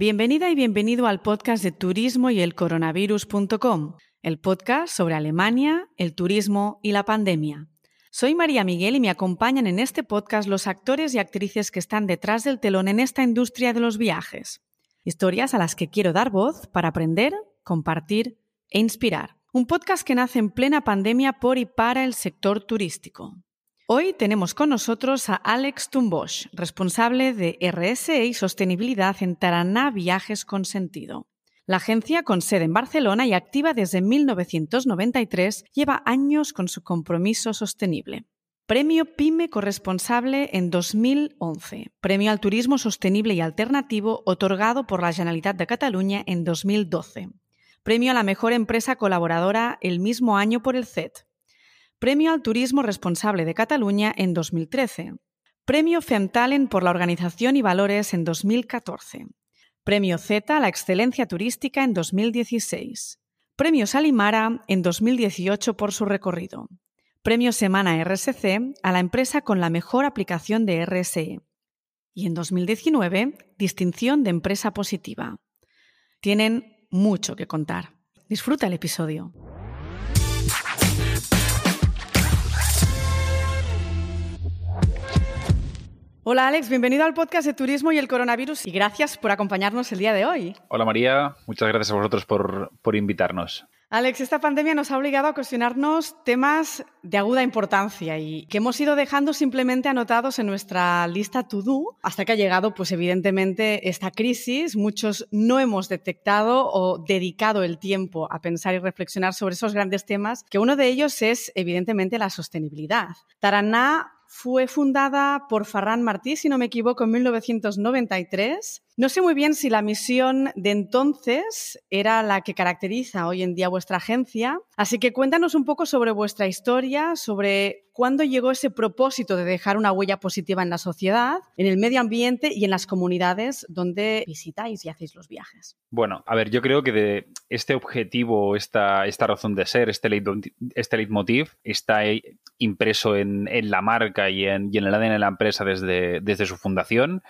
Bienvenida y bienvenido al podcast de turismo y el coronavirus.com, el podcast sobre Alemania, el turismo y la pandemia. Soy María Miguel y me acompañan en este podcast los actores y actrices que están detrás del telón en esta industria de los viajes. Historias a las que quiero dar voz para aprender, compartir e inspirar. Un podcast que nace en plena pandemia por y para el sector turístico. Hoy tenemos con nosotros a Alex Tumbosch, responsable de RSE y sostenibilidad en Taraná Viajes con Sentido. La agencia, con sede en Barcelona y activa desde 1993, lleva años con su compromiso sostenible. Premio PYME Corresponsable en 2011. Premio al Turismo Sostenible y Alternativo otorgado por la Generalitat de Cataluña en 2012. Premio a la Mejor Empresa Colaboradora el mismo año por el CET. Premio al Turismo Responsable de Cataluña en 2013. Premio Femtalent por la Organización y Valores en 2014. Premio Z a la Excelencia Turística en 2016. Premio Salimara en 2018 por su recorrido. Premio Semana RSC a la empresa con la mejor aplicación de RSE. Y en 2019, distinción de empresa positiva. Tienen mucho que contar. Disfruta el episodio. Hola Alex, bienvenido al podcast de Turismo y el Coronavirus y gracias por acompañarnos el día de hoy. Hola María, muchas gracias a vosotros por, por invitarnos. Alex, esta pandemia nos ha obligado a cuestionarnos temas de aguda importancia y que hemos ido dejando simplemente anotados en nuestra lista to do hasta que ha llegado, pues evidentemente, esta crisis. Muchos no hemos detectado o dedicado el tiempo a pensar y reflexionar sobre esos grandes temas, que uno de ellos es evidentemente la sostenibilidad. Taraná fue fundada por Farran Martí, si no me equivoco, en 1993. No sé muy bien si la misión de entonces era la que caracteriza hoy en día vuestra agencia, así que cuéntanos un poco sobre vuestra historia, sobre cuándo llegó ese propósito de dejar una huella positiva en la sociedad, en el medio ambiente y en las comunidades donde visitáis y hacéis los viajes. Bueno, a ver, yo creo que este objetivo, esta, esta razón de ser, este, este leitmotiv, está impreso en, la marca y en, y en, el ADN de la empresa desde su fundación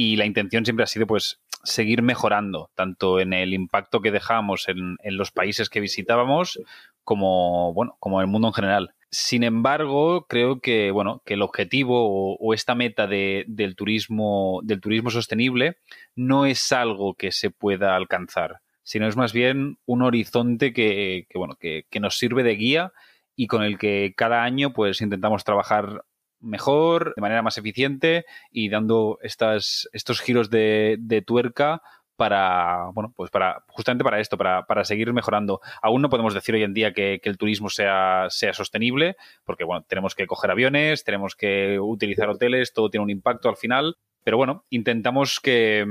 y la intención siempre ha sido pues seguir mejorando, tanto en el impacto que dejamos en, los países que visitábamos, como bueno, como en el mundo en general. Sin embargo, creo que bueno, que el objetivo o, esta meta del turismo, del turismo sostenible, no es algo que se pueda alcanzar, sino es más bien un horizonte que, bueno, que, que nos sirve de guía y con el que cada año pues intentamos trabajar mejor, de manera más eficiente y dando estas, estos giros de, tuerca para, bueno, pues para, justamente para esto, para, para, seguir mejorando. Aún no podemos decir hoy en día que, el turismo sea, sea sostenible, porque, bueno, tenemos que coger aviones, tenemos que utilizar hoteles, todo tiene un impacto al final, pero bueno, intentamos que,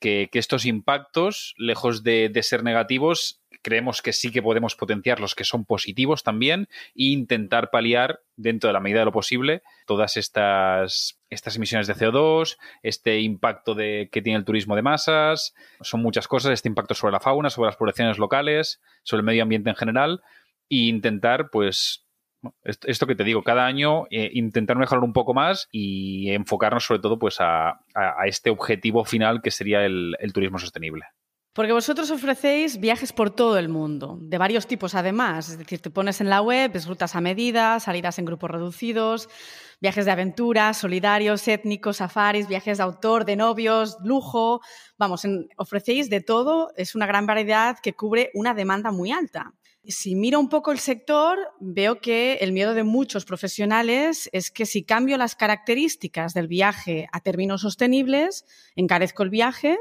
que, estos impactos, lejos de ser negativos, creemos que sí que podemos potenciar los que son positivos también e intentar paliar dentro de la medida de lo posible todas estas, estas emisiones de CO2, este impacto de, que tiene el turismo de masas, son muchas cosas, este impacto sobre la fauna, sobre las poblaciones locales, sobre el medio ambiente en general e intentar pues esto que te digo, cada año eh, intentar mejorar un poco más y enfocarnos sobre todo pues a, este objetivo final que sería el turismo sostenible. Porque vosotros ofrecéis viajes por todo el mundo, de varios tipos además. Es decir, te pones en la web, ves rutas a medida, salidas en grupos reducidos, viajes de aventura, solidarios, étnicos, safaris, viajes de autor, de novios, lujo. Vamos, ofrecéis de todo. Es una gran variedad que cubre una demanda muy alta. Si miro un poco el sector, veo que el miedo de muchos profesionales es que si cambio las características del viaje a términos sostenibles, encarezco el viaje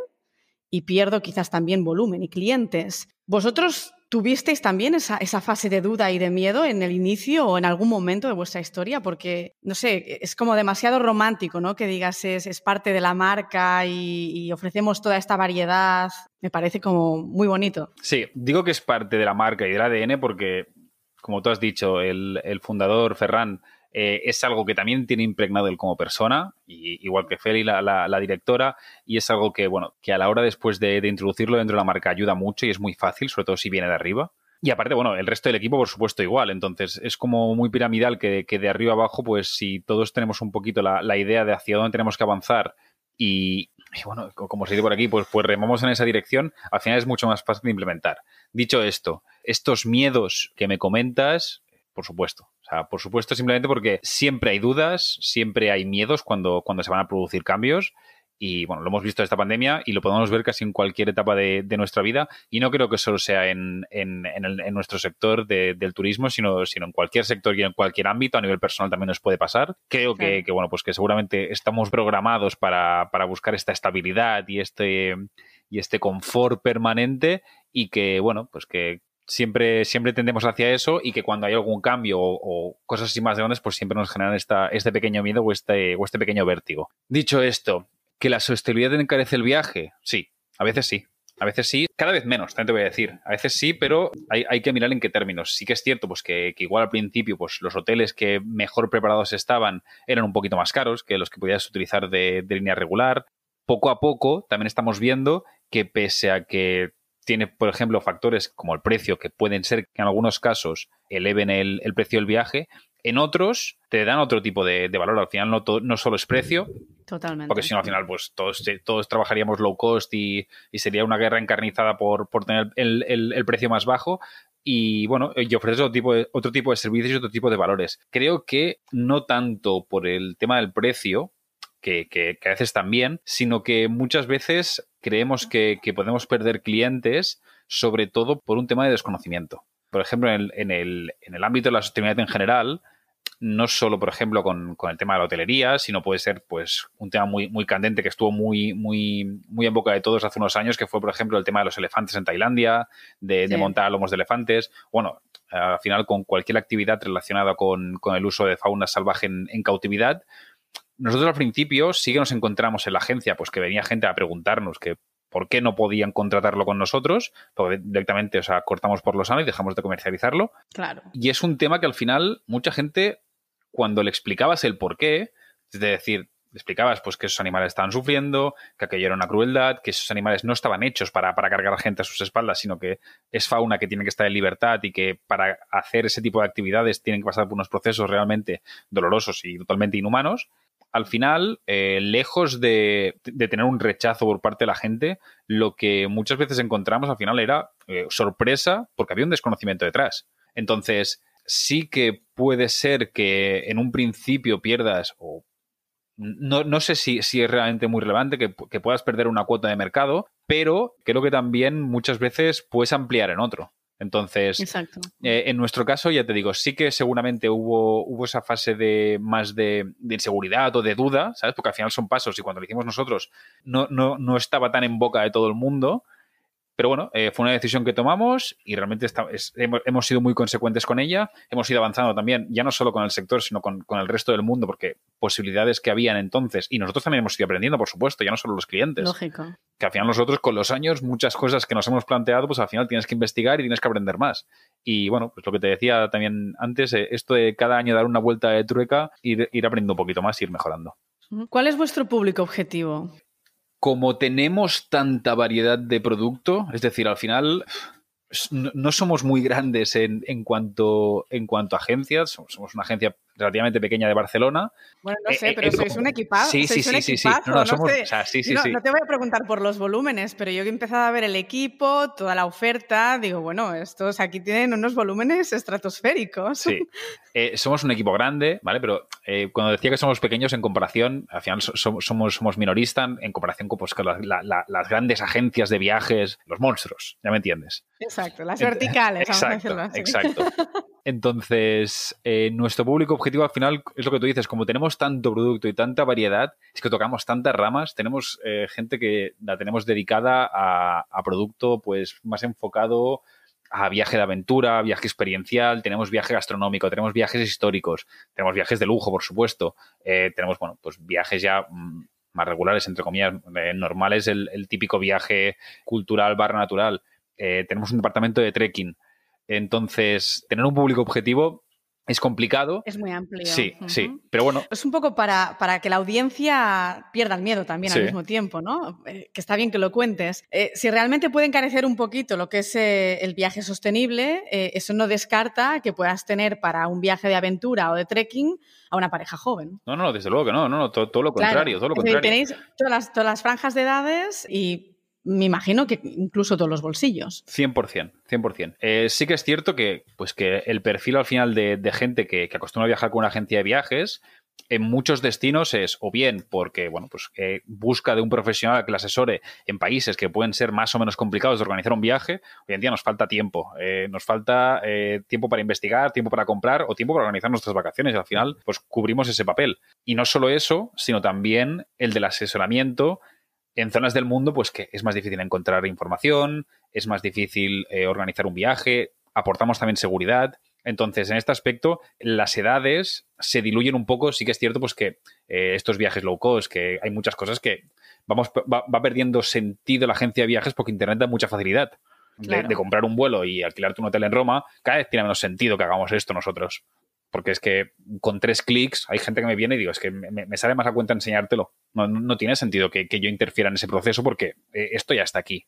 y pierdo quizás también volumen y clientes. ¿Vosotros tuvisteis también esa, fase de duda y de miedo en el inicio o en algún momento de vuestra historia? Porque, no sé, es como demasiado romántico, ¿no? Que digas es, parte de la marca y, ofrecemos toda esta variedad. Me parece como muy bonito. Sí, digo que es parte de la marca y del ADN porque, como tú has dicho, el, el fundador Ferran eh, es algo que también tiene impregnado él como persona, y, igual que Feli, la, la, directora, y es algo que, bueno, que a la hora después de, introducirlo dentro de la marca ayuda mucho y es muy fácil, sobre todo si viene de arriba. Y aparte, bueno, el resto del equipo, por supuesto, igual. Entonces, es como muy piramidal que, que de arriba abajo, pues si todos tenemos un poquito la, la idea de hacia dónde tenemos que avanzar y, y bueno, como se dice por aquí, pues, pues remamos en esa dirección, al final es mucho más fácil de implementar. Dicho esto, estos miedos que me comentas, por supuesto. O sea, por supuesto, simplemente porque siempre hay dudas, siempre hay miedos cuando, cuando se van a producir cambios y bueno, lo hemos visto esta pandemia y lo podemos ver casi en cualquier etapa de, nuestra vida. Y no creo que solo sea en, en, en, nuestro sector del turismo, sino, sino en cualquier sector y en cualquier ámbito. A nivel personal también nos puede pasar. Creo que, que, bueno, pues que seguramente estamos programados para, para buscar esta estabilidad y este, y este confort permanente. Y que, bueno, pues que, siempre, siempre tendemos hacia eso y que cuando hay algún cambio o, cosas así más grandes, pues siempre nos generan esta, este pequeño miedo o este, o este pequeño vértigo. Dicho esto, ¿Que la sostenibilidad encarece el viaje? Sí, a veces sí. A veces sí, cada vez menos, también te voy a decir. A veces sí, pero hay, que mirar en qué términos. Sí que es cierto pues que, igual al principio pues los hoteles que mejor preparados estaban eran un poquito más caros que los que podías utilizar de, línea regular. Poco a poco también estamos viendo que pese a que tiene, por ejemplo, factores como el precio, que pueden ser que en algunos casos eleven el, el precio del viaje, en otros te dan otro tipo de, valor. Al final no, no solo es precio. Totalmente. Porque si no, al final, pues todos, todos trabajaríamos low cost y, sería una guerra encarnizada por, tener el, precio más bajo. Y bueno, y ofreces otro tipo, de, otro tipo de servicios y otro tipo de valores. Creo que no tanto por el tema del precio, que, que, a veces también, sino que muchas veces creemos que, podemos perder clientes, sobre todo por un tema de desconocimiento. Por ejemplo, en en el, en el ámbito de la sostenibilidad en general, no solo, por ejemplo, con, el tema de la hotelería, sino puede ser pues un tema muy, muy candente que estuvo muy, muy, muy en boca de todos hace unos años, que fue, por ejemplo, el tema de los elefantes en Tailandia, de, montar lomos de elefantes. Bueno, al final, con cualquier actividad relacionada con, el uso de fauna salvaje en, cautividad, nosotros al principio sí que nos encontramos en la agencia, pues que venía gente a preguntarnos que por qué no podían contratarlo con nosotros, porque directamente, o sea, cortamos por los años y dejamos de comercializarlo. Claro. Y es un tema que al final mucha gente cuando le explicabas el por qué, es decir, le explicabas pues que esos animales estaban sufriendo, que aquello era una crueldad, que esos animales no estaban hechos para, para cargar a gente a sus espaldas, sino que es fauna que tiene que estar en libertad y que para hacer ese tipo de actividades tienen que pasar por unos procesos realmente dolorosos y totalmente inhumanos. Al final, eh, lejos de, tener un rechazo por parte de la gente, lo que muchas veces encontramos al final era eh, sorpresa porque había un desconocimiento detrás. Entonces, sí que puede ser que en un principio pierdas o no, no sé si, si, es realmente muy relevante que, puedas perder una cuota de mercado, pero creo que también muchas veces puedes ampliar en otro. Entonces, eh, en nuestro caso, ya te digo, sí que seguramente hubo, hubo esa fase de más de, inseguridad o de duda, ¿sabes? Porque al final son pasos y cuando lo hicimos nosotros no, no, no estaba tan en boca de todo el mundo. Pero bueno, eh, fue una decisión que tomamos y realmente hemos, sido muy consecuentes con ella. Hemos ido avanzando también, ya no solo con el sector, sino con, el resto del mundo, porque posibilidades que habían entonces, y nosotros también hemos ido aprendiendo, por supuesto, ya no solo los clientes. Lógico. Que al final nosotros con los años, muchas cosas que nos hemos planteado, pues al final tienes que investigar y tienes que aprender más. Y bueno, pues lo que te decía también antes, eh, esto de cada año dar una vuelta de trueca, ir, ir aprendiendo un poquito más ir mejorando. ¿Cuál es vuestro público objetivo? Como tenemos tanta variedad de producto, es decir, al final no, somos muy grandes en, en, cuanto, en cuanto a agencias, somos una agencia relativamente pequeña de Barcelona. Bueno, no sé, eh, pero sois un equipazo. Sí, sí, sí, sí, No, te voy a preguntar por los volúmenes, pero yo he empezado a ver el equipo, toda la oferta, digo, bueno, estos aquí tienen unos volúmenes estratosféricos. Sí, eh, somos un equipo grande, ¿vale? Pero eh, cuando decía que somos pequeños en comparación, al final somos, somos, minoristas en comparación con, pues, las grandes agencias de viajes, los monstruos, ya me entiendes. Exacto, las verticales, exacto, vamos a Exacto. Entonces, nuestro público objetivo al final es lo que tú dices, como tenemos tanto producto y tanta variedad, es que tocamos tantas ramas, tenemos eh, gente que la tenemos dedicada a, producto pues más enfocado a viaje de aventura, viaje experiencial, tenemos viaje gastronómico, tenemos viajes históricos, tenemos viajes de lujo, por supuesto, eh, tenemos, bueno, pues viajes ya mm, más regulares, entre comillas, eh, normales, el, típico viaje cultural barra natural. tenemos un departamento de trekking. Entonces, tener un público objetivo es complicado. Es muy amplio. Sí, sí. Pero bueno. Es un poco para, para, que la audiencia pierda el miedo también al mismo tiempo, ¿no? Eh, que está bien que lo cuentes. Eh, si realmente puede encarecer un poquito lo que es eh, el viaje sostenible, eso no descarta que puedas tener para un viaje de aventura o de trekking a una pareja joven. No, no, desde luego que no, no, todo, lo contrario, todo lo contrario. Tenéis todas las, todas las franjas de edades y me imagino que incluso todos los bolsillos. 100%, 100%. Eh, sí que es cierto que, pues que el perfil al final de, gente que, acostumbra a viajar con una agencia de viajes, en muchos destinos es o bien porque bueno, pues, busca de un profesional que le asesore en países que pueden ser más o menos complicados de organizar un viaje. Hoy en día nos falta tiempo. Eh, nos falta eh, tiempo para investigar, tiempo para comprar o tiempo para organizar nuestras vacaciones. Y al final, pues cubrimos ese papel. Y no solo eso, sino también el del asesoramiento en zonas del mundo, pues que es más difícil encontrar información, es más difícil eh, organizar un viaje, aportamos también seguridad. Entonces, en este aspecto, las edades se diluyen un poco. Sí que es cierto, pues que eh, estos viajes low cost, que hay muchas cosas que vamos, va, perdiendo sentido la agencia de viajes porque Internet da mucha facilidad. De, comprar un vuelo y alquilarte un hotel en Roma, cada vez tiene menos sentido que hagamos esto nosotros. Porque es que con tres clics hay gente que me viene y digo, es que me, sale más a cuenta enseñártelo. No, tiene sentido que, yo interfiera en ese proceso porque eh, esto ya está aquí.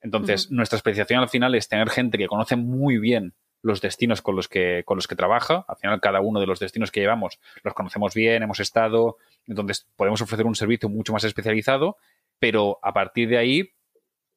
Entonces, nuestra especialización al final es tener gente que conoce muy bien los destinos con los que con los que trabaja. Al final, cada uno de los destinos que llevamos los conocemos bien, hemos estado, entonces podemos ofrecer un servicio mucho más especializado, pero a partir de ahí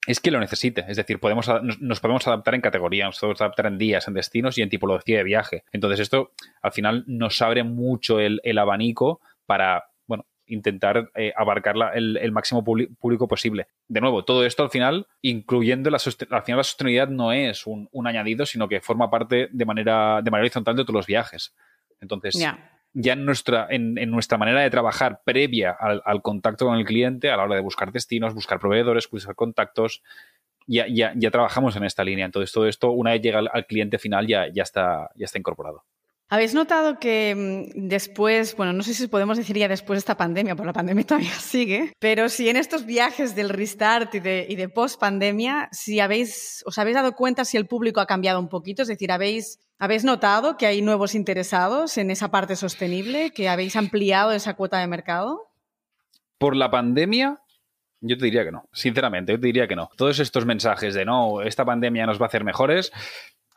es que lo necesite. Es decir, podemos, nos, podemos adaptar en categorías, nos podemos adaptar en días, en destinos y en tipología de viaje. Entonces, esto al final nos abre mucho el, abanico para bueno, intentar eh, abarcar el, máximo público posible. De nuevo, todo esto al final, incluyendo la, al final la sostenibilidad, no es un, añadido, sino que forma parte de manera, de manera horizontal de todos los viajes. Entonces, ya en nuestra, en, nuestra manera de trabajar previa al, contacto con el cliente, a la hora de buscar destinos, buscar proveedores, buscar contactos, ya, ya, ya trabajamos en esta línea. Entonces, todo esto, una vez llega al, al cliente final, ya, ya, está, ya está incorporado. ¿Habéis notado que mm, después, bueno, no sé si podemos decir ya después de esta pandemia, porque la pandemia todavía sigue, pero si en estos viajes del restart y de, post pandemia, si habéis, os habéis dado cuenta si el público ha cambiado un poquito, es decir, habéis, habéis notado que hay nuevos interesados en esa parte sostenible, que habéis ampliado esa cuota de mercado? Por la pandemia, yo te diría que no, sinceramente, yo te diría que no. Todos estos mensajes de no, esta pandemia nos va a hacer mejores,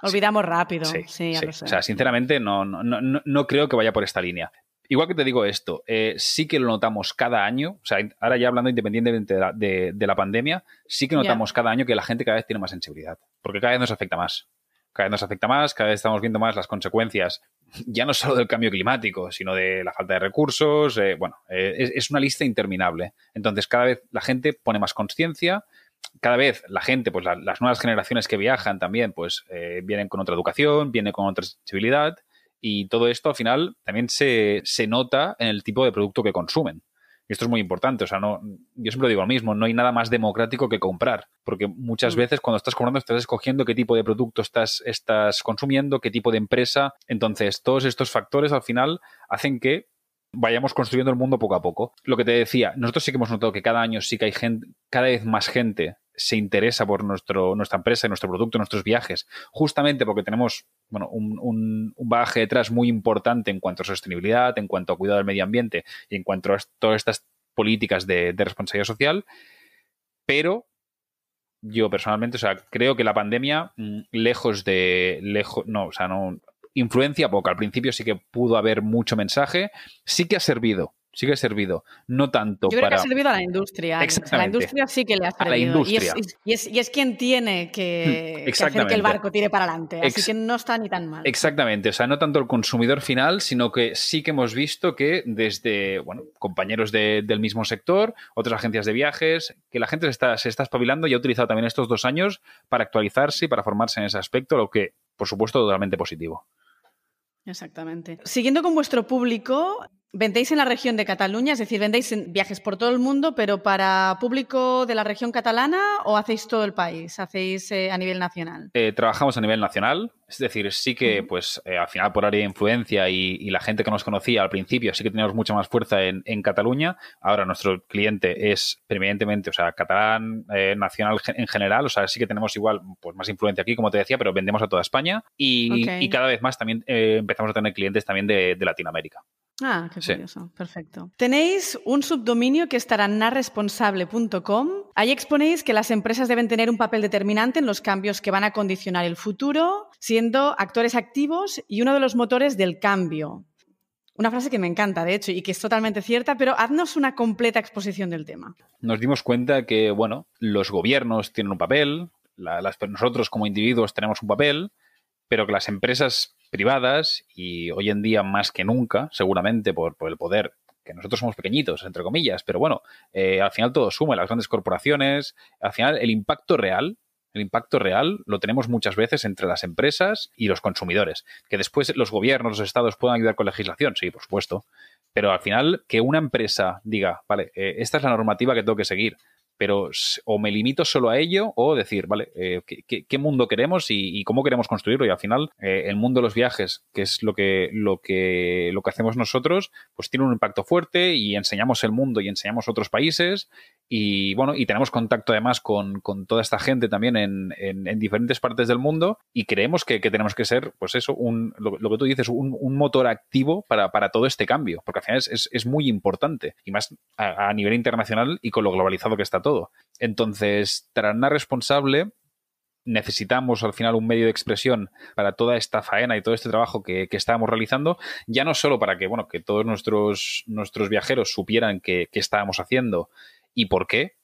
Olvidamos rápido. Sí, sí, O sea, sinceramente, no, no, no, creo que vaya por esta línea. Igual que te digo esto, eh, sí que lo notamos cada año, o sea, ahora ya hablando independientemente de la, pandemia, sí que notamos cada año que la gente cada vez tiene más sensibilidad, porque cada vez nos afecta más. Cada vez nos afecta más, cada vez estamos viendo más las consecuencias, ya no solo del cambio climático, sino de la falta de recursos. Eh, bueno, eh, es, es, una lista interminable. Entonces, cada vez la gente pone más conciencia, cada vez la gente, pues las nuevas generaciones que viajan también, pues eh, vienen con otra educación, vienen con otra sensibilidad y todo esto al final también se, nota en el tipo de producto que consumen. Y esto es muy importante, o sea, no, yo siempre digo lo mismo, no hay nada más democrático que comprar, porque muchas mm. veces cuando estás comprando estás escogiendo qué tipo de producto estás, estás consumiendo, qué tipo de empresa, entonces todos estos factores al final hacen que vayamos construyendo el mundo poco a poco. Lo que te decía, nosotros sí que hemos notado que cada año sí que hay gente, cada vez más gente se interesa por nuestra empresa, nuestro producto, nuestros viajes, justamente porque tenemos bueno, un, un, bagaje detrás muy importante en cuanto a sostenibilidad, en cuanto a cuidado del medio ambiente y en cuanto a todas estas políticas de, de responsabilidad social, pero yo personalmente, o sea, creo que la pandemia, mm, lejos de, lejos, no, o sea, no, influencia poca. Al principio sí que pudo haber mucho mensaje, sí que ha servido sí que ha servido. No tanto Yo creo para... que ha servido a la industria. A la industria sí que le ha servido. A la industria. Y es, y es, quien tiene que, que, hacer que el barco tire para adelante. Así que no está ni tan mal. Exactamente. O sea, no tanto el consumidor final, sino que sí que hemos visto que desde, bueno, compañeros del mismo sector, otras agencias de viajes, que la gente se está, se está espabilando y ha utilizado también estos dos años para actualizarse y para formarse en ese aspecto, lo que, por supuesto, totalmente positivo. Exactamente. Siguiendo con vuestro público, Vendéis en la región de Cataluña, es decir, vendéis en viajes por todo el mundo, pero para público de la región catalana o hacéis todo el país, hacéis eh, a nivel nacional. Eh, trabajamos a nivel nacional, es decir, sí que, pues, eh, al final por área de influencia y, la gente que nos conocía al principio, sí que teníamos mucha más fuerza en, Cataluña. Ahora nuestro cliente es preeminentemente, o sea, catalán, nacional en general. O sea, sí que tenemos igual, pues, más influencia aquí, como te decía, pero vendemos a toda España. Y, cada vez más también empezamos a tener clientes también de, Latinoamérica. Ah, qué curioso. Perfecto. Tenéis un subdominio que estará en narresponsable.com. Ahí exponéis que las empresas deben tener un papel determinante en los cambios que van a condicionar el futuro. Si siendo actores activos y uno de los motores del cambio. Una frase que me encanta, de hecho, y que es totalmente cierta, pero haznos una completa exposición del tema. Nos dimos cuenta que, bueno, los gobiernos tienen un papel, nosotros como individuos tenemos un papel, pero que las empresas privadas, y hoy en día más que nunca, seguramente por, el poder que nosotros somos pequeñitos, entre comillas, pero bueno, eh, al final todo suma, las grandes corporaciones, al final el impacto real el impacto real lo tenemos muchas veces entre las empresas y los consumidores. Que después los gobiernos, los estados puedan ayudar con legislación, sí, por supuesto. Pero al final, que una empresa diga, vale, eh, esta es la normativa que tengo que seguir, pero o me limito solo a ello o decir, vale, eh, ¿qué, mundo queremos y, cómo queremos construirlo? Y al final, eh, el mundo de los viajes, que es lo que, lo, que, lo que hacemos nosotros, pues tiene un impacto fuerte y enseñamos el mundo y enseñamos otros países y bueno, y tenemos contacto además con, toda esta gente también en, en, diferentes partes del mundo y creemos que, tenemos que ser, pues eso, un, lo, que tú dices, un, motor activo para, todo este cambio, porque al final es, es, muy importante y más a, a nivel internacional y con lo globalizado que está todo. Entonces, Tarana responsable necesitamos al final un medio de expresión para toda esta faena y todo este trabajo que, estábamos realizando, ya no solo para que, bueno, que todos nuestros, nuestros viajeros supieran qué estábamos haciendo y por qué,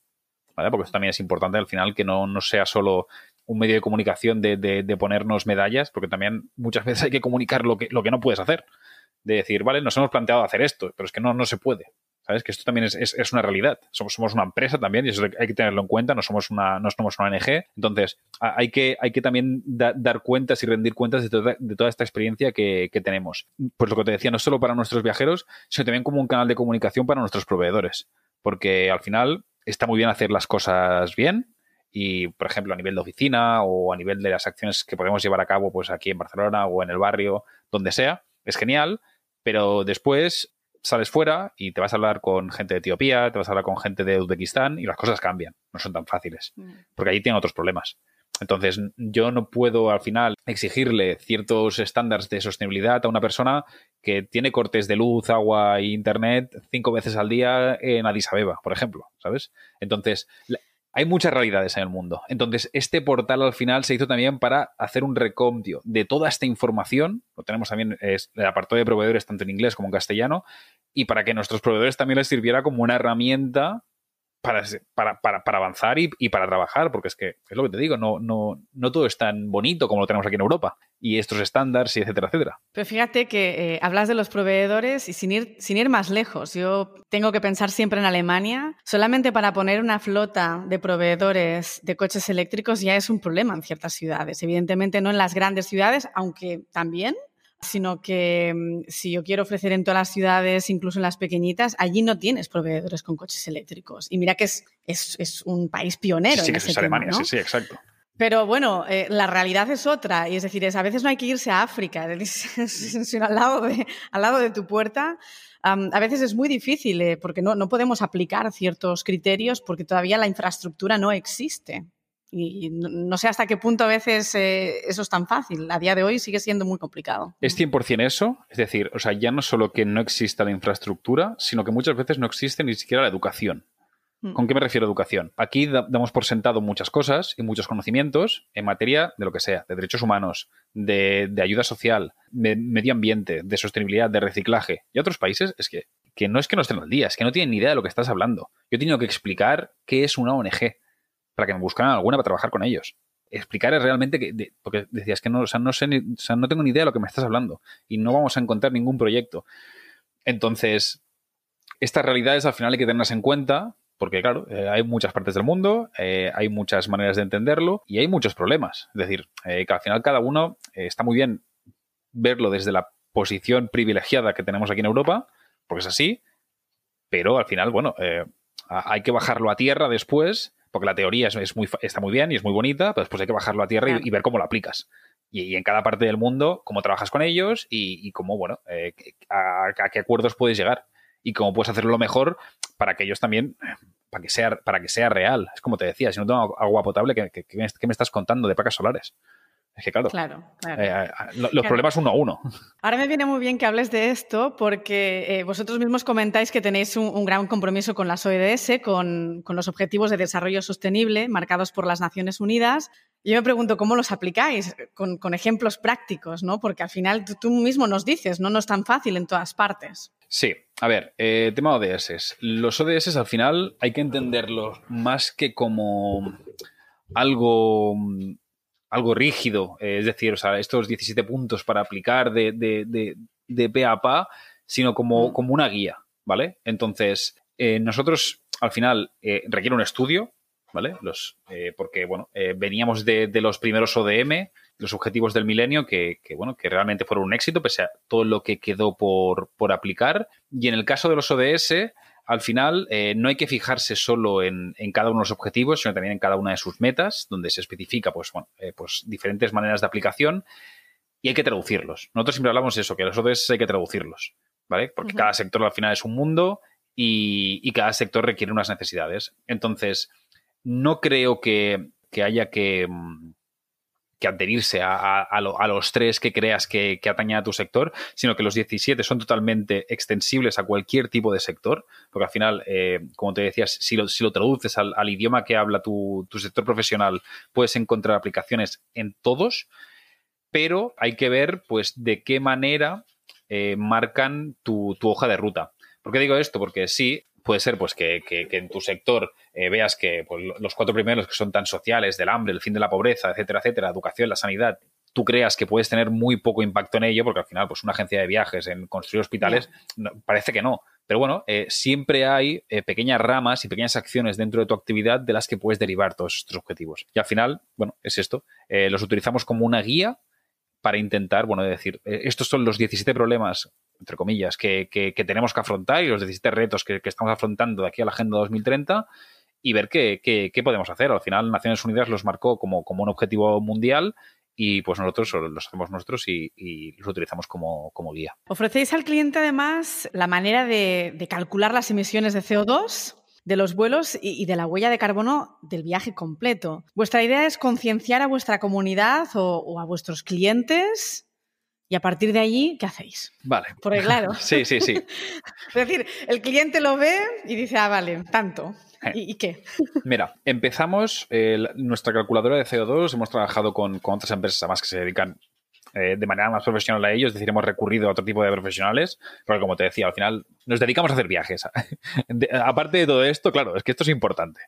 porque esto también es importante al final que no, no sea solo un medio de comunicación de, de, ponernos medallas, porque también muchas veces hay que comunicar lo que, lo que no puedes hacer. De decir, vale, nos hemos planteado hacer esto, pero es que no, no se puede. ¿Sabes? Que esto también es, una realidad. Somos, una empresa también y eso hay que tenerlo en cuenta. No somos una, no somos una ONG. Entonces, hay que, hay que también dar cuentas y rendir cuentas de toda, de toda esta experiencia que, tenemos. Pues lo que te decía, no solo para nuestros viajeros, sino también como un canal de comunicación para nuestros proveedores. Porque al final está muy bien hacer las cosas bien, y, por ejemplo, a nivel de oficina o a nivel de las acciones que podemos llevar a cabo pues aquí en Barcelona o en el barrio, donde sea, es genial, pero después sales fuera y te vas a hablar con gente de Etiopía, te vas a hablar con gente de Uzbekistán y las cosas cambian, no son tan fáciles, mm. porque allí tienen otros problemas. Entonces, yo no puedo al final exigirle ciertos estándares de sostenibilidad a una persona que tiene cortes de luz, agua e internet cinco veces al día en Addis Abeba, por ejemplo, ¿sabes? Entonces, hay muchas realidades en el mundo. Entonces, este portal al final se hizo también para hacer un recompio de toda esta información. Lo tenemos también, es el apartado de proveedores tanto en inglés como en castellano, y para que nuestros proveedores también les sirviera como una herramienta para, para, para, avanzar y, y, para trabajar, porque es que es lo que te digo, no, no, no todo es tan bonito como lo tenemos aquí en Europa y estos estándares y etcétera, etcétera. Pero fíjate que eh, hablas de los proveedores y sin ir, sin ir más lejos, yo tengo que pensar siempre en Alemania, solamente para poner una flota de proveedores de coches eléctricos ya es un problema en ciertas ciudades, evidentemente no en las grandes ciudades, aunque también, sino que mm, si yo quiero ofrecer en todas las ciudades, incluso en las pequeñitas, allí no tienes proveedores con coches eléctricos. Y mira que es, es, es un país pionero. Sí, en que ese es Alemania, sí, sí, exacto. Pero bueno, eh, la realidad es otra, y es decir, es, a veces no hay que irse a África, sino al lado de, al lado de tu puerta. a veces es muy difícil eh, porque no, no podemos aplicar ciertos criterios porque todavía la infraestructura no existe. Y no sé hasta qué punto a veces eh, eso es tan fácil. A día de hoy sigue siendo muy complicado. Es 100% eso. Es decir, o sea, ya no solo que no exista la infraestructura, sino que muchas veces no existe ni siquiera la educación. Mm. ¿Con qué me refiero a educación? Aquí damos por sentado muchas cosas y muchos conocimientos en materia de lo que sea, de derechos humanos, de, ayuda social, de medio ambiente, de sostenibilidad, de reciclaje. Y otros países es que, que no es que no estén al día, es que no tienen ni idea de lo que estás hablando. Yo he tenido que explicar qué es una ONG para que me buscaran alguna para trabajar con ellos. Explicar es realmente que, porque decías que no, o sea, no sé, o sea, no tengo ni idea de lo que me estás hablando y no vamos a encontrar ningún proyecto. Entonces, estas realidades al final hay que tenerlas en cuenta porque, claro, eh, hay muchas partes del mundo, eh, hay muchas maneras de entenderlo y hay muchos problemas. Es decir, eh, que al final cada uno está muy bien verlo desde la posición privilegiada que tenemos aquí en Europa, porque es así, pero al final, bueno, hay que bajarlo a tierra después, porque la teoría es, muy, está muy bien y es muy bonita, pero después hay que bajarlo a tierra y, ver cómo lo aplicas. Y, en cada parte del mundo, cómo trabajas con ellos y, cómo, bueno, eh, a, qué acuerdos puedes llegar y cómo puedes hacerlo mejor para que ellos también, para que sea, para que sea real. Es como te decía, si no tengo agua potable, ¿qué, me estás contando de placas solares? Es que claro, claro, eh, eh, los problemas uno a uno. Ahora me viene muy bien que hables de esto porque eh, vosotros mismos comentáis que tenéis un, gran compromiso con las ODS, con, los Objetivos de Desarrollo Sostenible marcados por las Naciones Unidas. Yo me pregunto cómo los aplicáis, con, ejemplos prácticos, ¿no? Porque al final tú, mismo nos dices, no, no es tan fácil en todas partes. Sí, a ver, tema ODS. Los ODS al final hay que entenderlos más que como algo algo rígido, eh, es decir, o sea, estos 17 puntos para aplicar de, de, de, pe a pa, sino como, mm. como una guía, ¿vale? Entonces, eh, nosotros al final eh, requiere un estudio, ¿vale? Los, porque, bueno, veníamos de, los primeros ODM, los objetivos del milenio, que, que, bueno, que realmente fueron un éxito, pese a todo lo que quedó por, por aplicar. Y en el caso de los ODS, al final eh, no hay que fijarse solo en, cada uno de los objetivos, sino también en cada una de sus metas, donde se especifica pues, bueno, eh, pues diferentes maneras de aplicación y hay que traducirlos. Nosotros siempre hablamos de eso, que los ODS hay que traducirlos, ¿vale? Porque cada sector al final es un mundo y, cada sector requiere unas necesidades. Entonces, no creo que haya que, mm, que adherirse a, los tres que creas que, que a tu sector, sino que los 17 son totalmente extensibles a cualquier tipo de sector, porque al final, eh, como te decías, si lo, si lo traduces al, idioma que habla tu, sector profesional, puedes encontrar aplicaciones en todos, pero hay que ver pues de qué manera eh, marcan tu, tu hoja de ruta. ¿Por qué digo esto? Porque sí, puede ser pues que, en tu sector eh, veas que pues, los cuatro primeros que son tan sociales, del hambre, el fin de la pobreza, etcétera, etcétera, educación, la sanidad, tú creas que puedes tener muy poco impacto en ello, porque al final, pues una agencia de viajes en construir hospitales, parece que no. Pero bueno, eh, siempre hay eh, pequeñas ramas y pequeñas acciones dentro de tu actividad de las que puedes derivar todos estos objetivos. Y al final, bueno, es esto. los utilizamos como una guía para intentar, bueno, decir, estos son los 17 problemas entre comillas, que, tenemos que afrontar y los 17 retos que, estamos afrontando de aquí a la Agenda 2030 y ver qué, podemos hacer. Al final, Naciones Unidas los marcó como, como un objetivo mundial y pues nosotros los hacemos nuestros y, los utilizamos como, guía. Ofrecéis al cliente además la manera de, calcular las emisiones de CO2 de los vuelos y, de la huella de carbono del viaje completo. ¿Vuestra idea es concienciar a vuestra comunidad o a vuestros clientes y a partir de allí, ¿qué hacéis? Vale. Porque claro. sí, sí, sí. es decir, el cliente lo ve y dice, ah, vale, tanto. Eh. ¿Y, qué? Mira, empezamos nuestra calculadora de CO2, hemos trabajado con, otras empresas además que se dedican eh, de manera más profesional a ellos, es decir, hemos recurrido a otro tipo de profesionales, porque como te decía, al final nos dedicamos a hacer viajes. aparte de todo esto, claro, es que esto es importante.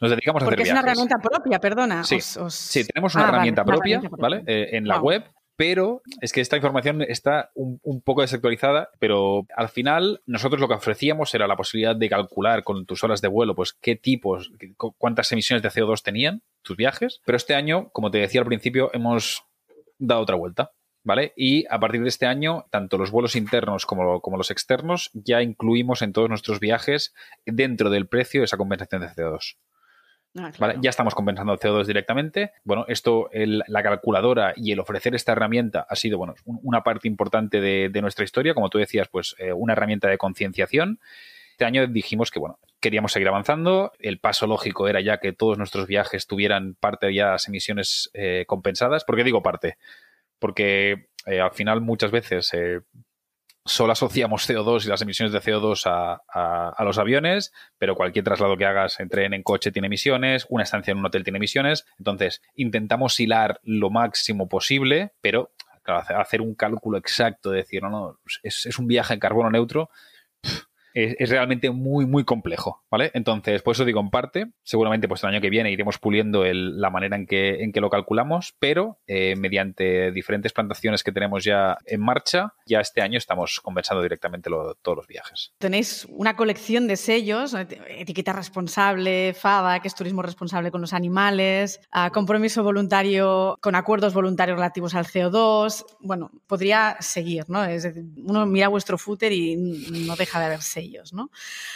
Nos dedicamos a hacer viajes. Es una herramienta propia, perdona. Sí, sí tenemos una, ah, herramienta, propia, ¿vale? Eh, en la web pero es que esta información está un, poco desactualizada, pero al final nosotros lo que ofrecíamos era la posibilidad de calcular con tus horas de vuelo, pues qué tipos, cuántas emisiones de CO2 tenían tus viajes, pero este año, como te decía al principio, hemos dado otra vuelta. ¿Vale? Y a partir de este año, tanto los vuelos internos como, como los externos ya incluimos en todos nuestros viajes dentro del precio esa compensación de CO2. Ah, ya estamos compensando el CO2 directamente. Bueno, esto, la calculadora y el ofrecer esta herramienta ha sido bueno, una parte importante de, nuestra historia. Como tú decías, pues eh, una herramienta de concienciación. Este año dijimos que bueno, queríamos seguir avanzando. El paso lógico era ya que todos nuestros viajes tuvieran parte de las emisiones eh, compensadas. ¿Por qué digo parte? Porque eh, al final muchas veces solo asociamos CO2 y las emisiones de CO2 a, los aviones, pero cualquier traslado que hagas en tren, en coche tiene emisiones, una estancia en un hotel tiene emisiones. Entonces, intentamos hilar lo máximo posible, pero hacer un cálculo exacto, de decir, no, no, es, un viaje en carbono neutro, es, realmente muy, muy complejo, ¿vale? Entonces, por eso digo en parte, seguramente pues el año que viene iremos puliendo la manera en que, en que lo calculamos, pero eh, mediante diferentes plantaciones que tenemos ya en marcha, ya este año estamos compensando directamente todos los viajes. Tenéis una colección de sellos, etiqueta responsable, FADA, que es turismo responsable con los animales, compromiso voluntario con acuerdos voluntarios relativos al CO2. Bueno, podría seguir, ¿no? Es decir, uno mira vuestro footer y no deja de haber sellos, ¿no?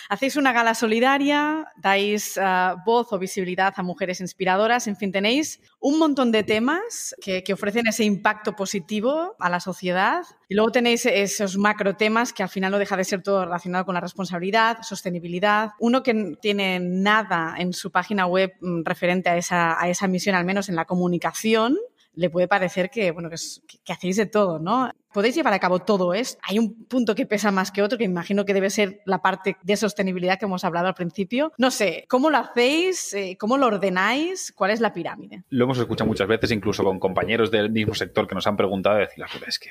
Hacéis una gala solidaria, dais ah, voz o visibilidad a mujeres inspiradoras, en fin, tenéis un montón de temas que, ofrecen ese impacto positivo a la sociedad. Y luego tenéis esos macro temas que al final no deja de ser todo relacionado con la responsabilidad, sostenibilidad. Uno que tiene nada en su página web mm, referente a esa, a esa misión, al menos en la comunicación, le puede parecer que, bueno, que, hacéis de todo, ¿no? Podéis llevar a cabo todo esto. Hay un punto que pesa más que otro, que imagino que debe ser la parte de sostenibilidad que hemos hablado al principio. No sé, ¿cómo lo hacéis? Eh, ¿Cómo lo ordenáis? ¿Cuál es la pirámide? Lo hemos escuchado muchas veces, incluso con compañeros del mismo sector que nos han preguntado, decir, es que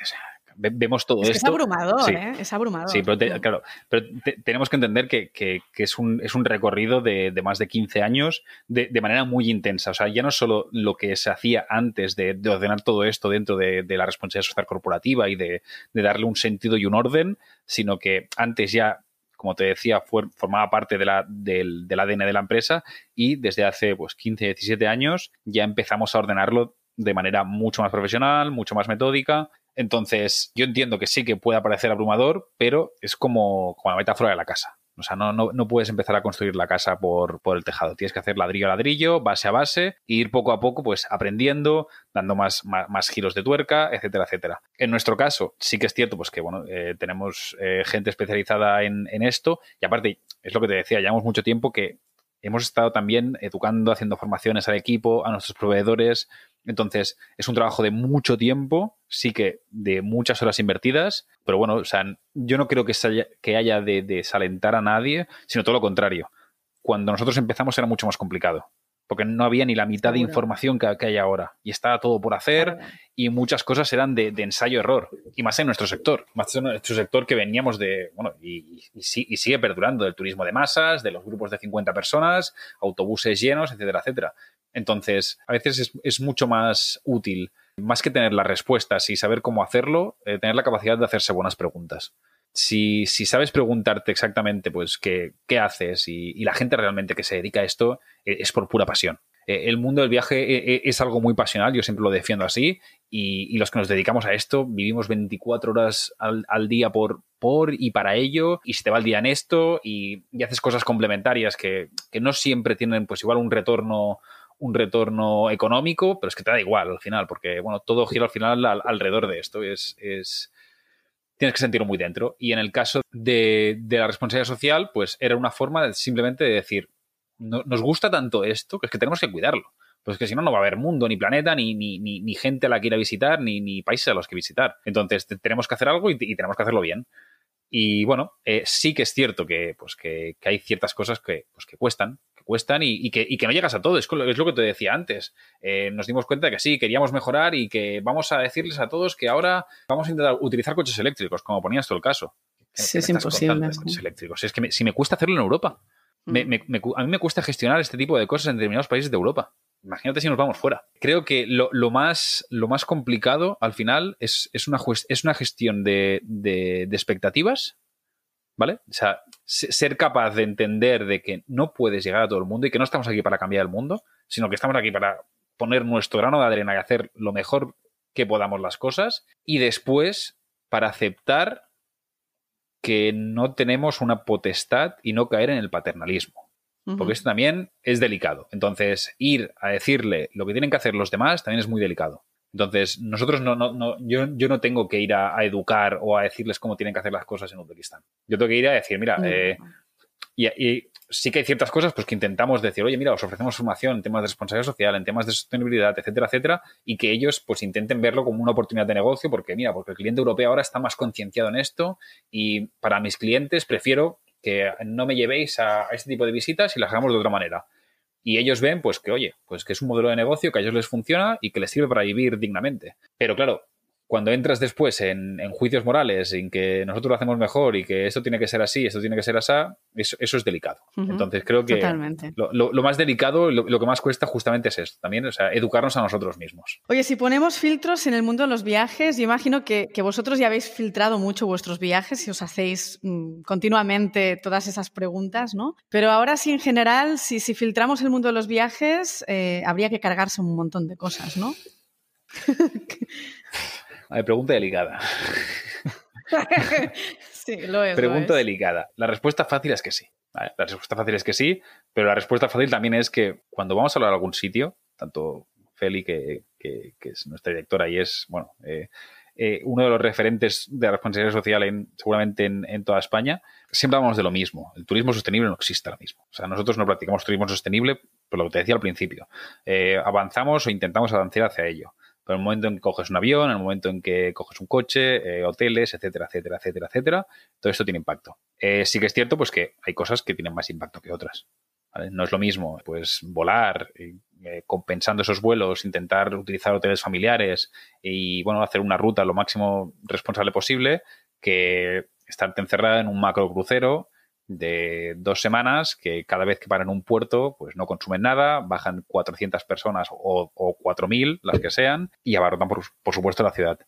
vemos todo esto. Es abrumador, ¿eh? Es abrumador. Sí, pero claro, pero tenemos que entender que, es, un, es, un, recorrido de, más de 15 años de, manera muy intensa. O sea, ya no solo lo que se hacía antes de, ordenar todo esto dentro de, la responsabilidad social corporativa y de, darle un sentido y un orden, sino que antes ya como te decía, formaba parte de la, del, del, ADN de la empresa y desde hace pues, 15, 17 años ya empezamos a ordenarlo de manera mucho más profesional, mucho más metódica entonces, yo entiendo que sí que puede parecer abrumador, pero es como, como la metáfora de la casa. O sea, no, no, puedes empezar a construir la casa por, por, el tejado. Tienes que hacer ladrillo a ladrillo, base a base, e ir poco a poco, pues aprendiendo, dando más, más, giros de tuerca, etcétera, etcétera. En nuestro caso, sí que es cierto, pues que bueno, eh, tenemos eh, gente especializada en, en esto, y aparte, es lo que te decía, llevamos mucho tiempo que hemos estado también educando, haciendo formaciones al equipo, a nuestros proveedores, entonces, es un trabajo de mucho tiempo, sí que de muchas horas invertidas, pero bueno, o sea, yo no creo que, haya, que haya de desalentar a nadie, sino todo lo contrario. Cuando nosotros empezamos era mucho más complicado porque no había ni la mitad de información que, hay ahora. Y estaba todo por hacer y muchas cosas eran de, ensayo-error. Y más en nuestro sector, más en nuestro sector que veníamos de, bueno, y, sigue perdurando, del turismo de masas, de los grupos de 50 personas, autobuses llenos, etcétera, etcétera. Entonces, a veces es, mucho más útil, más que tener las respuestas y saber cómo hacerlo, eh, tener la capacidad de hacerse buenas preguntas si, sabes preguntarte exactamente pues qué, haces y, la gente realmente que se dedica a esto eh, es por pura pasión. Eh, el mundo del viaje eh, es algo muy pasional, yo siempre lo defiendo así, y, los que nos dedicamos a esto vivimos 24 horas al, día por, y para ello, y se te va el día en esto y, haces cosas complementarias que, no siempre tienen pues igual un retorno un retorno económico, pero es que te da igual al final, porque bueno, todo gira al final alrededor de esto. Es, es, tienes que sentirlo muy dentro. Y en el caso de, la responsabilidad social, pues era una forma de simplemente de decir, nos gusta tanto esto que es que tenemos que cuidarlo. Pues que si no, no va a haber mundo, ni planeta, ni, ni, ni, gente a la que ir a visitar, ni, ni, países a los que visitar. Entonces, tenemos que hacer algo y, tenemos que hacerlo bien. Y bueno, eh, sí que es cierto que, pues, que, hay ciertas cosas que, pues, que cuestan, cuestan y, que, no llegas a todo. Es, lo que te decía antes. Eh, nos dimos cuenta que sí, queríamos mejorar y que vamos a decirles a todos que ahora vamos a intentar utilizar coches eléctricos, como ponías tú el caso. Sí, es imposible. Coches eléctricos. Es que si me cuesta hacerlo en Europa. Mm. a mí me cuesta gestionar este tipo de cosas en determinados países de Europa. Imagínate si nos vamos fuera. Creo que lo, más, lo más complicado al final es, una, es una gestión de, de expectativas ¿Vale? O sea, ser capaz de entender de que no puedes llegar a todo el mundo y que no estamos aquí para cambiar el mundo, sino que estamos aquí para poner nuestro grano de arena y hacer lo mejor que podamos las cosas y después para aceptar que no tenemos una potestad y no caer en el paternalismo. Porque esto también es delicado. Entonces, ir a decirle lo que tienen que hacer los demás también es muy delicado. Entonces, nosotros no, no, no yo, yo, no tengo que ir a, educar o a decirles cómo tienen que hacer las cosas en Uzbekistán. Yo tengo que ir a decir, mira, eh, y, sí que hay ciertas cosas pues que intentamos decir, oye, mira, os ofrecemos formación en temas de responsabilidad social, en temas de sostenibilidad, etcétera, etcétera, y que ellos pues intenten verlo como una oportunidad de negocio, porque mira, porque el cliente europeo ahora está más concienciado en esto y para mis clientes prefiero que no me llevéis a, a este tipo de visitas y las hagamos de otra manera y ellos ven pues que, oye, pues que es un modelo de negocio que a ellos les funciona y que les sirve para vivir dignamente. Pero claro, cuando entras después en, juicios morales, en que nosotros lo hacemos mejor y que esto tiene que ser así, esto tiene que ser así, eso, es delicado. Entonces creo que lo, más delicado, lo, lo, que más cuesta justamente es esto, también, o sea, educarnos a nosotros mismos. Oye, si ponemos filtros en el mundo de los viajes, yo imagino que, vosotros ya habéis filtrado mucho vuestros viajes y os hacéis mm, continuamente todas esas preguntas, ¿no? Pero ahora sí, en general, si, si filtramos el mundo de los viajes, eh, habría que cargarse un montón de cosas, ¿no? pregunta delicada. sí, lo es. Pregunta delicada. La respuesta fácil es que sí. La respuesta fácil es que sí, pero la respuesta fácil también es que cuando vamos a hablar de algún sitio, tanto Feli, que, es nuestra directora y es, bueno, eh, eh, uno de los referentes de la responsabilidad social en, seguramente en, toda España, siempre hablamos de lo mismo. El turismo sostenible no existe ahora mismo. O sea, nosotros no practicamos turismo sostenible por lo que te decía al principio. Eh, avanzamos o intentamos avanzar hacia ello. Pero en el momento en que coges un avión, en el momento en que coges un coche, hoteles, etcétera, etcétera, etcétera, etcétera, todo esto tiene impacto. sí que es cierto pues que hay cosas que tienen más impacto que otras. No es lo mismo pues volar eh, compensando esos vuelos, intentar utilizar hoteles familiares y bueno, hacer una ruta lo máximo responsable posible que estarte encerrada en un macro crucero de dos semanas que cada vez que paran un puerto pues no consumen nada, bajan 400 personas o, o 4.000, las que sean, y abarrotan por, por, supuesto la ciudad.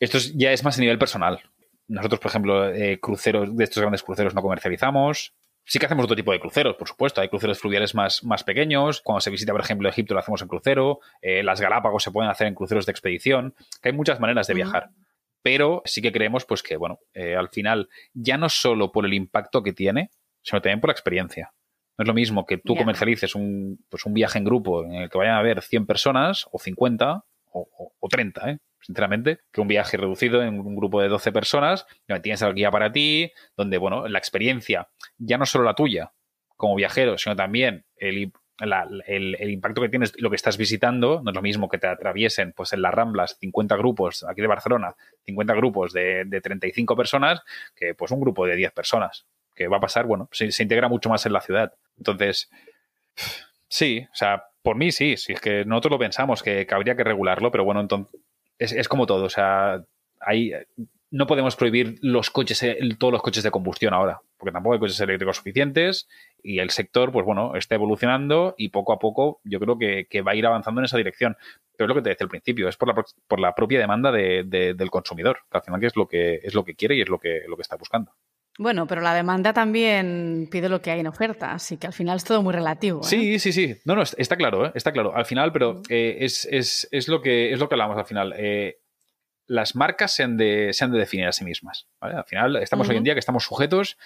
Esto ya es más a nivel personal. Nosotros, por ejemplo, eh, cruceros de estos grandes cruceros no comercializamos. Sí que hacemos otro tipo de cruceros, por supuesto. Hay cruceros fluviales más, más pequeños. Cuando se visita, por ejemplo, Egipto, lo hacemos en crucero. Eh, las Galápagos se pueden hacer en cruceros de expedición. Que hay muchas maneras de viajar. Pero sí que creemos, pues, que, bueno, eh, al final, ya no solo por el impacto que tiene, sino también por la experiencia. No es lo mismo que tú comercialices un, pues, un viaje en grupo en el que vayan a haber 100 personas, o 50, o, o, o 30, ¿eh? sinceramente, que un viaje reducido en un grupo de 12 personas, donde tienes al guía para ti, donde, bueno, la experiencia, ya no solo la tuya como viajero, sino también el, el, impacto que tienes, lo que estás visitando, no es lo mismo que te atraviesen pues en las Ramblas 50 grupos, aquí de Barcelona, 50 grupos de, de 35 personas, que pues un grupo de 10 personas, que va a pasar, bueno, se, integra mucho más en la ciudad. Entonces, sí, o sea, por mí sí, sí, es que nosotros lo pensamos, que, habría que regularlo, pero bueno, entonces es, como todo, o sea, hay, no podemos prohibir los coches, eh, todos los coches de combustión ahora, porque tampoco hay coches eléctricos suficientes y el sector, pues bueno, está evolucionando y poco a poco yo creo que, va a ir avanzando en esa dirección. Pero es lo que te decía al principio, es por la, por la propia demanda del consumidor, que al final que es lo que es lo que quiere y es lo que, lo que está buscando. Bueno, pero la demanda también pide lo que hay en oferta, así que al final es todo muy relativo. ¿eh? Sí, sí, sí. No, no, está claro, ¿eh? está claro. Al final, pero eh, es, es, es, lo que, es lo que hablamos al final. Eh, las marcas se han, de, se han de definir a sí mismas. Al final, estamos hoy en día que estamos sujetos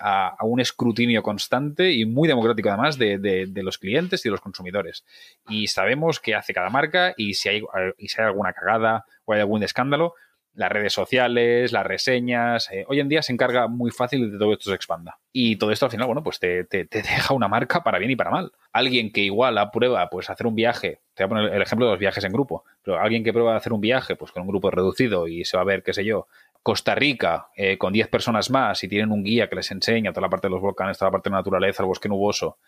a, un escrutinio constante y muy democrático además de, de, los clientes y de los consumidores. Y sabemos qué hace cada marca y si hay, y si hay alguna cagada o hay algún escándalo, las redes sociales, las reseñas. Eh, hoy en día se encarga muy fácil de todo esto se expanda. Y todo esto al final, bueno, pues te, deja una marca para bien y para mal. Alguien que igual aprueba pues hacer un viaje, te voy a poner el ejemplo de los viajes en grupo, pero alguien que prueba hacer un viaje pues con un grupo reducido y se va a ver, qué sé yo, Costa Rica eh, con 10 personas más y tienen un guía que les enseña toda la parte de los volcanes, toda la parte de la naturaleza, el bosque nuboso,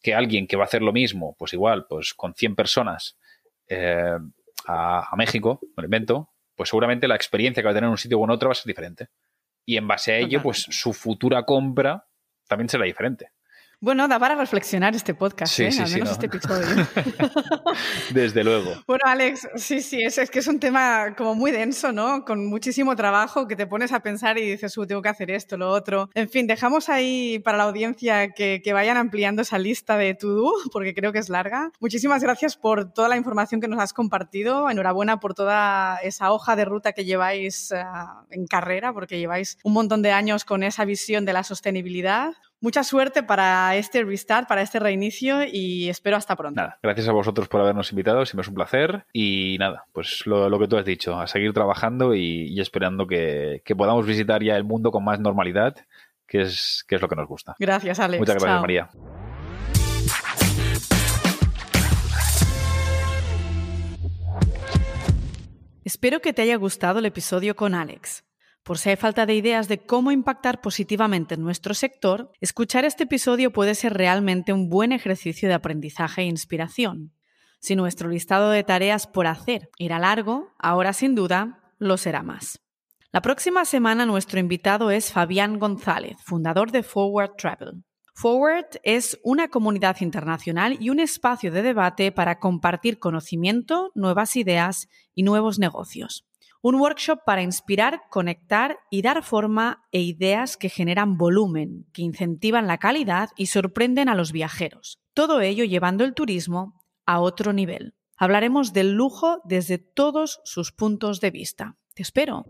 que alguien que va a hacer lo mismo, pues igual, pues con 100 personas eh, a, a México, me lo invento, pues seguramente la experiencia que va a tener en un sitio u en otro va a ser diferente. Y en base a ello, pues su futura compra también será diferente. Bueno, da para reflexionar este podcast, ¿eh? al menos este episodio. Desde luego. Bueno, Alex, sí, sí, es, es, que es un tema como muy denso, ¿no? Con muchísimo trabajo que te pones a pensar y dices, tengo que hacer esto, lo otro. En fin, dejamos ahí para la audiencia que, que vayan ampliando esa lista de to-do, porque creo que es larga. Muchísimas gracias por toda la información que nos has compartido. Enhorabuena por toda esa hoja de ruta que lleváis uh, en carrera, porque lleváis un montón de años con esa visión de la sostenibilidad. Mucha suerte para este restart, para este reinicio y espero hasta pronto. Nada, gracias a vosotros por habernos invitado, siempre es un placer. Y nada, pues lo, que tú has dicho, a seguir trabajando y, esperando que, podamos visitar ya el mundo con más normalidad, que es, que es lo que nos gusta. Gracias, Alex. Muchas gracias, María. Espero que te haya gustado el episodio con Alex. Por si hay falta de ideas de cómo impactar positivamente en nuestro sector, escuchar este episodio puede ser realmente un buen ejercicio de aprendizaje e inspiración. Si nuestro listado de tareas por hacer era largo, ahora sin duda lo será más. La próxima semana nuestro invitado es Fabián González, fundador de Forward Travel. Forward es una comunidad internacional y un espacio de debate para compartir conocimiento, nuevas ideas y nuevos negocios. Un workshop para inspirar, conectar y dar forma e ideas que generan volumen, que incentivan la calidad y sorprenden a los viajeros. Todo ello llevando el turismo a otro nivel. Hablaremos del lujo desde todos sus puntos de vista. Te espero.